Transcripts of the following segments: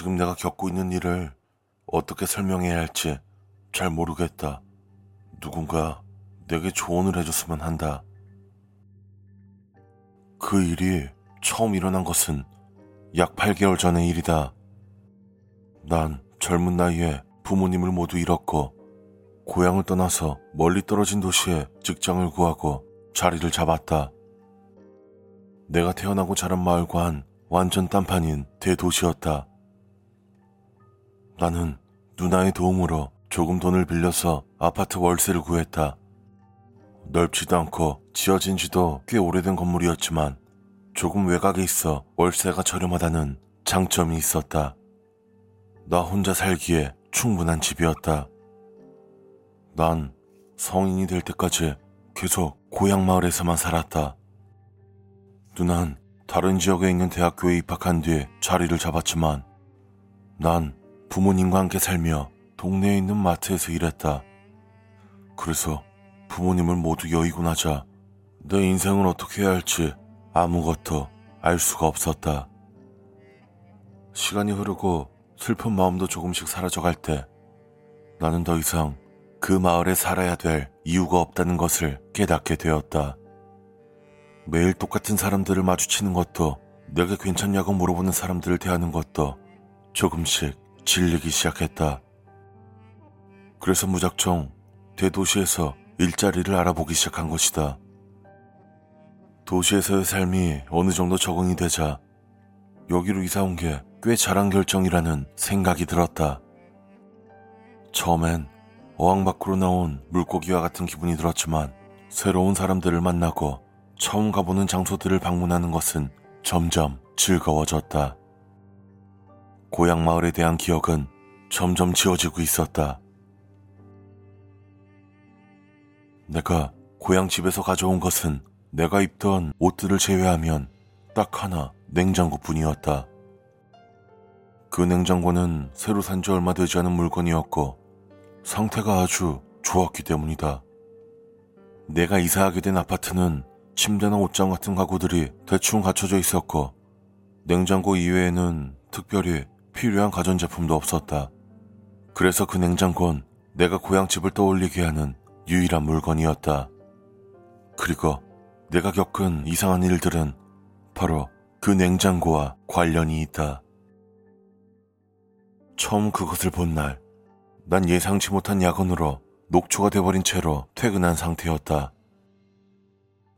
지금 내가 겪고 있는 일을 어떻게 설명해야 할지 잘 모르겠다. 누군가 내게 조언을 해줬으면 한다. 그 일이 처음 일어난 것은 약 8개월 전의 일이다. 난 젊은 나이에 부모님을 모두 잃었고, 고향을 떠나서 멀리 떨어진 도시에 직장을 구하고 자리를 잡았다. 내가 태어나고 자란 마을과는 완전 딴판인 대도시였다. 나는 누나의 도움으로 조금 돈을 빌려서 아파트 월세를 구했다. 넓지도 않고 지어진 지도 꽤 오래된 건물이었지만 조금 외곽에 있어 월세가 저렴하다는 장점이 있었다. 나 혼자 살기에 충분한 집이었다. 난 성인이 될 때까지 계속 고향 마을에서만 살았다. 누난 다른 지역에 있는 대학교에 입학한 뒤 자리를 잡았지만 난 부모님과 함께 살며 동네에 있는 마트에서 일했다. 그래서 부모님을 모두 여의고 나자 내 인생을 어떻게 해야 할지 아무것도 알 수가 없었다. 시간이 흐르고 슬픈 마음도 조금씩 사라져갈 때 나는 더 이상 그 마을에 살아야 될 이유가 없다는 것을 깨닫게 되었다. 매일 똑같은 사람들을 마주치는 것도 내가 괜찮냐고 물어보는 사람들을 대하는 것도 조금씩 질리기 시작했다. 그래서 무작정 대도시에서 일자리를 알아보기 시작한 것이다. 도시에서의 삶이 어느 정도 적응이 되자 여기로 이사 온 게 꽤 잘한 결정이라는 생각이 들었다. 처음엔 어항 밖으로 나온 물고기와 같은 기분이 들었지만 새로운 사람들을 만나고 처음 가보는 장소들을 방문하는 것은 점점 즐거워졌다. 고향 마을에 대한 기억은 점점 지워지고 있었다. 내가 고향 집에서 가져온 것은 내가 입던 옷들을 제외하면 딱 하나 냉장고 뿐이었다. 그 냉장고는 새로 산 지 얼마 되지 않은 물건이었고 상태가 아주 좋았기 때문이다. 내가 이사하게 된 아파트는 침대나 옷장 같은 가구들이 대충 갖춰져 있었고 냉장고 이외에는 특별히 필요한 가전제품도 없었다. 그래서 그 냉장고는 내가 고향집을 떠올리게 하는 유일한 물건이었다. 그리고 내가 겪은 이상한 일들은 바로 그 냉장고와 관련이 있다. 처음 그것을 본 날, 난 예상치 못한 야근으로 녹초가 돼버린 채로 퇴근한 상태였다.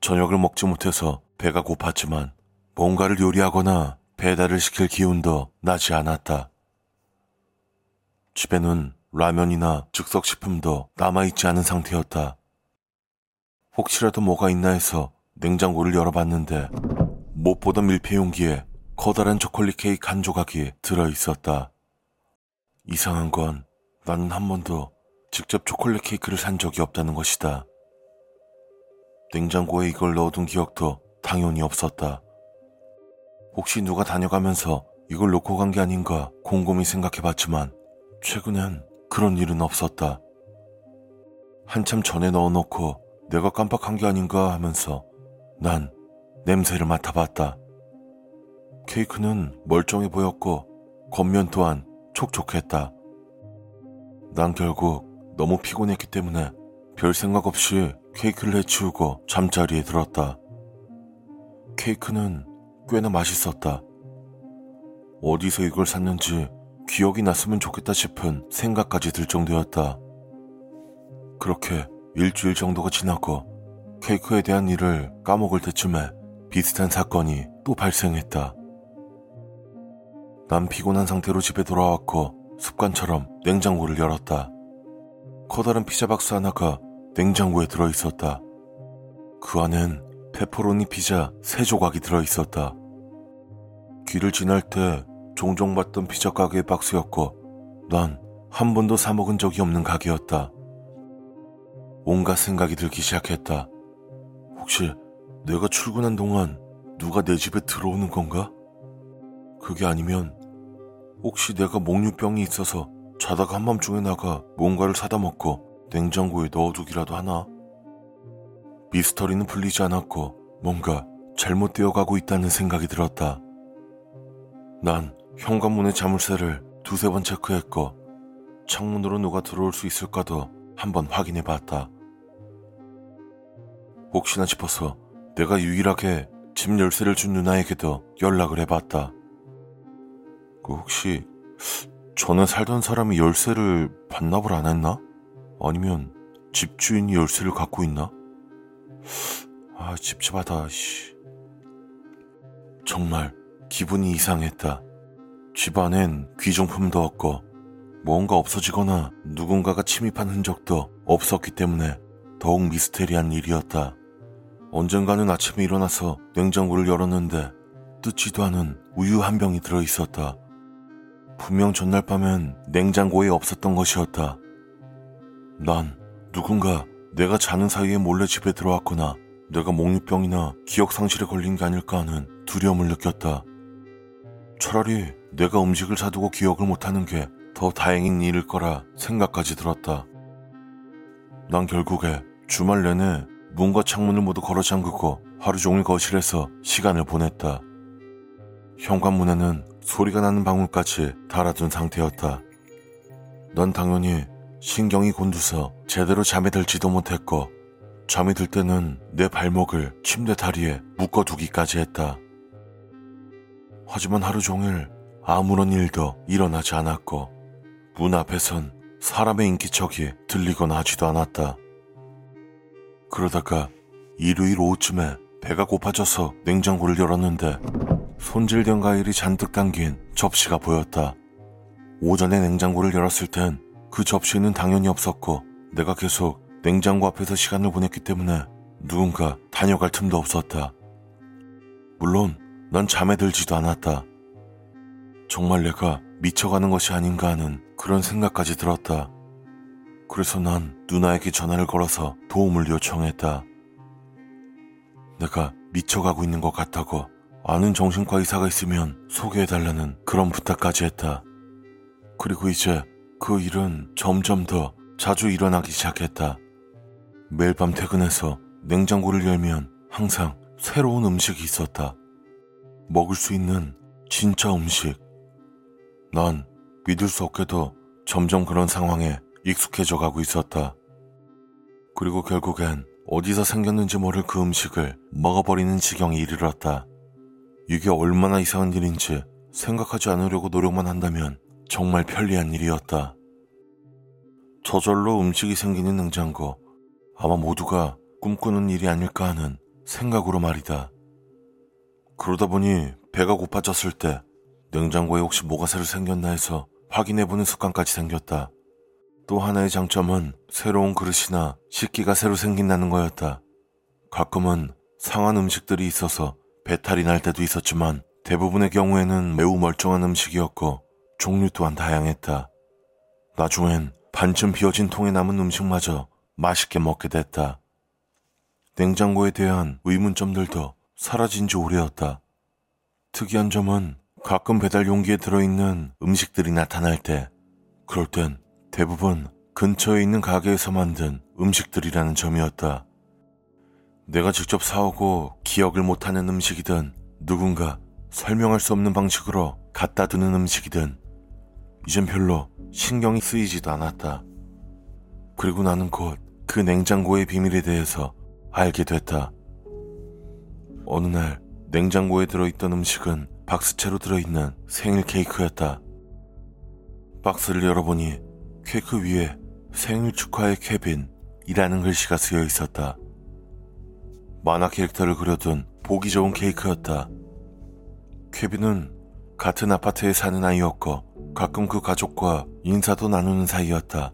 저녁을 먹지 못해서 배가 고팠지만 뭔가를 요리하거나 배달을 시킬 기운도 나지 않았다. 집에는 라면이나 즉석식품도 남아있지 않은 상태였다. 혹시라도 뭐가 있나 해서 냉장고를 열어봤는데 못 보던 밀폐 용기에 커다란 초콜릿 케이크 한 조각이 들어 있었다. 이상한 건 나는 한 번도 직접 초콜릿 케이크를 산 적이 없다는 것이다. 냉장고에 이걸 넣어둔 기억도 당연히 없었다. 혹시 누가 다녀가면서 이걸 놓고 간 게 아닌가 곰곰이 생각해 봤지만 최근엔 그런 일은 없었다. 한참 전에 넣어놓고 내가 깜빡한 게 아닌가 하면서 난 냄새를 맡아봤다. 케이크는 멀쩡해 보였고 겉면 또한 촉촉했다. 난 결국 너무 피곤했기 때문에 별 생각 없이 케이크를 해치우고 잠자리에 들었다. 케이크는 꽤나 맛있었다. 어디서 이걸 샀는지 기억이 났으면 좋겠다 싶은 생각까지 들 정도였다. 그렇게 일주일 정도가 지나고 케이크에 대한 일을 까먹을 때쯤에 비슷한 사건이 또 발생했다. 난 피곤한 상태로 집에 돌아왔고 습관처럼 냉장고를 열었다. 커다란 피자 박스 하나가 냉장고에 들어 있었다. 그 안엔 페퍼로니 피자 세 조각이 들어 있었다. 길을 지날 때 종종 봤던 피자 가게의 박스였고 난 한 번도 사 먹은 적이 없는 가게였다. 온갖 생각이 들기 시작했다. 혹시 내가 출근한 동안 누가 내 집에 들어오는 건가? 그게 아니면 혹시 내가 목류병이 있어서 자다가 한밤중에 나가 뭔가를 사다 먹고 냉장고에 넣어두기라도 하나? 미스터리는 풀리지 않았고 뭔가 잘못되어 가고 있다는 생각이 들었다. 난 현관문의 자물쇠를 두세 번 체크했고 창문으로 누가 들어올 수 있을까도 한번 확인해 봤다. 혹시나 싶어서 내가 유일하게 집 열쇠를 준 누나에게도 연락을 해봤다. 그 혹시 전에 살던 사람이 열쇠를 반납을 안 했나? 아니면 집주인이 열쇠를 갖고 있나? 아, 찝찝하다, 씨. 정말 기분이 이상했다. 집 안엔 귀중품도 없고 뭔가 없어지거나 누군가가 침입한 흔적도 없었기 때문에 더욱 미스테리한 일이었다. 언젠가는 아침에 일어나서 냉장고를 열었는데 뜯지도 않은 우유 한 병이 들어 있었다. 분명 전날 밤엔 냉장고에 없었던 것이었다. 난 누군가 내가 자는 사이에 몰래 집에 들어왔거나 내가 목류병이나 기억상실에 걸린 게 아닐까 하는 두려움을 느꼈다. 차라리 내가 음식을 사두고 기억을 못하는 게 더 다행인 일일 거라 생각까지 들었다. 난 결국에 주말 내내 문과 창문을 모두 걸어 잠그고 하루 종일 거실에서 시간을 보냈다. 현관문에는 소리가 나는 방울까지 달아둔 상태였다. 넌 당연히 신경이 곤두서 제대로 잠에 들지도 못했고 잠이 들 때는 내 발목을 침대 다리에 묶어두기까지 했다. 하지만 하루 종일 아무런 일도 일어나지 않았고 문 앞에선 사람의 인기척이 들리거나 하지도 않았다. 그러다가 일요일 오후쯤에 배가 고파져서 냉장고를 열었는데 손질된 과일이 잔뜩 담긴 접시가 보였다. 오전에 냉장고를 열었을 땐 그 접시는 당연히 없었고 내가 계속 냉장고 앞에서 시간을 보냈기 때문에 누군가 다녀갈 틈도 없었다. 물론 난 잠에 들지도 않았다. 정말 내가 미쳐가는 것이 아닌가 하는 그런 생각까지 들었다. 그래서 난 누나에게 전화를 걸어서 도움을 요청했다. 내가 미쳐가고 있는 것 같다고 아는 정신과 의사가 있으면 소개해달라는 그런 부탁까지 했다. 그리고 이제 그 일은 점점 더 자주 일어나기 시작했다. 매일 밤 퇴근해서 냉장고를 열면 항상 새로운 음식이 있었다. 먹을 수 있는 진짜 음식. 난 믿을 수 없게도 점점 그런 상황에 익숙해져 가고 있었다. 그리고 결국엔 어디서 생겼는지 모를 그 음식을 먹어버리는 지경에 이르렀다. 이게 얼마나 이상한 일인지 생각하지 않으려고 노력만 한다면 정말 편리한 일이었다. 저절로 음식이 생기는 냉장고. 아마 모두가 꿈꾸는 일이 아닐까 하는 생각으로 말이다. 그러다 보니 배가 고파졌을 때 냉장고에 혹시 뭐가 새로 생겼나 해서 확인해보는 습관까지 생겼다. 또 하나의 장점은 새로운 그릇이나 식기가 새로 생긴다는 거였다. 가끔은 상한 음식들이 있어서 배탈이 날 때도 있었지만 대부분의 경우에는 매우 멀쩡한 음식이었고 종류 또한 다양했다. 나중엔 반쯤 비어진 통에 남은 음식마저 맛있게 먹게 됐다. 냉장고에 대한 의문점들도 사라진 지 오래였다. 특이한 점은 가끔 배달 용기에 들어있는 음식들이 나타날 때, 그럴 땐 대부분 근처에 있는 가게에서 만든 음식들이라는 점이었다. 내가 직접 사오고 기억을 못하는 음식이든 누군가 설명할 수 없는 방식으로 갖다 두는 음식이든 이젠 별로 신경이 쓰이지도 않았다. 그리고 나는 곧 그 냉장고의 비밀에 대해서 알게 됐다. 어느 날 냉장고에 들어있던 음식은 박스채로 들어있는 생일 케이크였다. 박스를 열어보니 케이크 위에 생일 축하의 케빈이라는 글씨가 쓰여 있었다. 만화 캐릭터를 그려둔 보기 좋은 케이크였다. 케빈은 같은 아파트에 사는 아이였고 가끔 그 가족과 인사도 나누는 사이였다.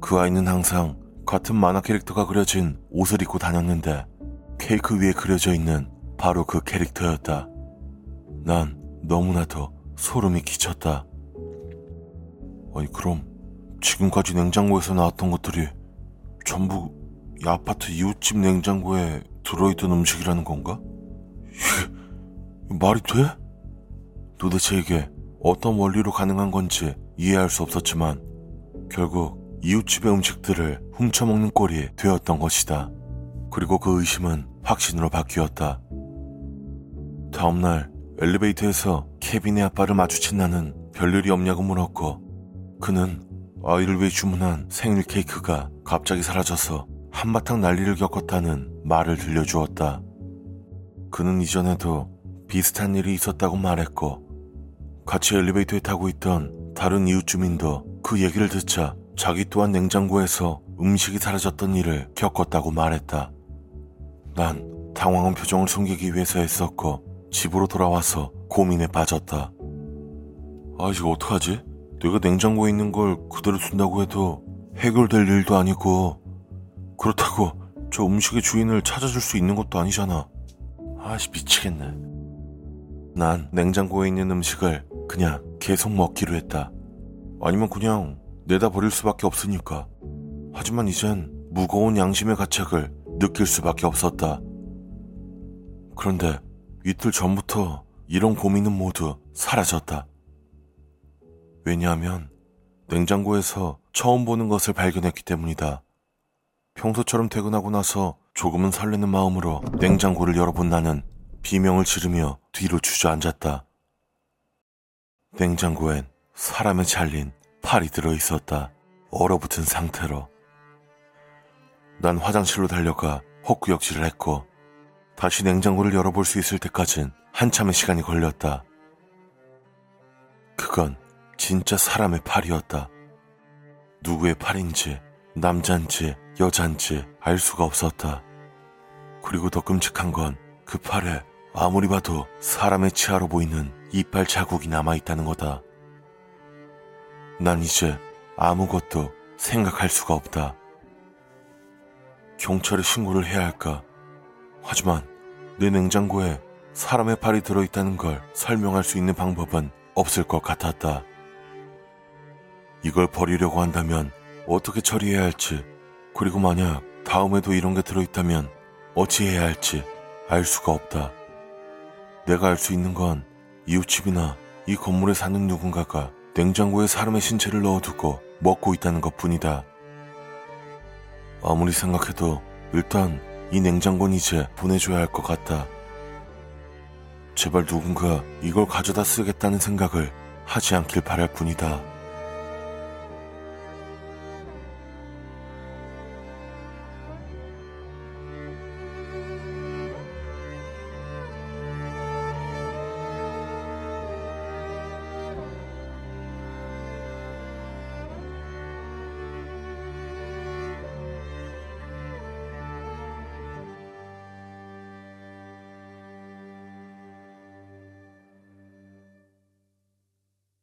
그 아이는 항상 같은 만화 캐릭터가 그려진 옷을 입고 다녔는데 케이크 위에 그려져 있는 바로 그 캐릭터였다. 난 너무나도 소름이 끼쳤다. 아니 그럼 지금까지 냉장고에서 나왔던 것들이 전부 이 아파트 이웃집 냉장고에 들어있던 음식이라는 건가? 말이 돼? 도대체 이게 어떤 원리로 가능한 건지 이해할 수 없었지만 결국 이웃집의 음식들을 훔쳐먹는 꼴이 되었던 것이다. 그리고 그 의심은 확신으로 바뀌었다. 다음날 엘리베이터에서 케빈의 아빠를 마주친 나는 별일이 없냐고 물었고 그는 아이를 위해 주문한 생일 케이크가 갑자기 사라져서 한바탕 난리를 겪었다는 말을 들려주었다. 그는 이전에도 비슷한 일이 있었다고 말했고 같이 엘리베이터에 타고 있던 다른 이웃 주민도 그 얘기를 듣자 자기 또한 냉장고에서 음식이 사라졌던 일을 겪었다고 말했다. 난 당황한 표정을 숨기기 위해서 했었고 집으로 돌아와서 고민에 빠졌다. 아, 이거 어떡하지? 내가 냉장고에 있는 걸 그대로 둔다고 해도 해결될 일도 아니고 그렇다고 저 음식의 주인을 찾아줄 수 있는 것도 아니잖아. 아씨 미치겠네. 난 냉장고에 있는 음식을 그냥 계속 먹기로 했다. 아니면 그냥 내다 버릴 수밖에 없으니까. 하지만 이젠 무거운 양심의 가책을 느낄 수밖에 없었다. 그런데 이틀 전부터 이런 고민은 모두 사라졌다. 왜냐하면 냉장고에서 처음 보는 것을 발견했기 때문이다. 평소처럼 퇴근하고 나서 조금은 설레는 마음으로 냉장고를 열어본 나는 비명을 지르며 뒤로 주저앉았다. 냉장고엔 사람의 잘린 팔이 들어 있었다. 얼어붙은 상태로. 난 화장실로 달려가 헛구역질을 했고 다시 냉장고를 열어볼 수 있을 때까진 한참의 시간이 걸렸다. 그건 진짜 사람의 팔이었다. 누구의 팔인지 남잔지 여잔지 알 수가 없었다. 그리고 더 끔찍한 건 그 팔에 아무리 봐도 사람의 치아로 보이는 이빨 자국이 남아있다는 거다. 난 이제 아무것도 생각할 수가 없다. 경찰에 신고를 해야 할까? 하지만 내 냉장고에 사람의 팔이 들어있다는 걸 설명할 수 있는 방법은 없을 것 같았다. 이걸 버리려고 한다면 어떻게 처리해야 할지, 그리고 만약 다음에도 이런 게 들어있다면 어찌해야 할지 알 수가 없다. 내가 알 수 있는 건 이웃집이나 이 건물에 사는 누군가가 냉장고에 사람의 신체를 넣어두고 먹고 있다는 것 뿐이다. 아무리 생각해도 일단 이 냉장고는 이제 보내줘야 할 것 같다. 제발 누군가 이걸 가져다 쓰겠다는 생각을 하지 않길 바랄 뿐이다.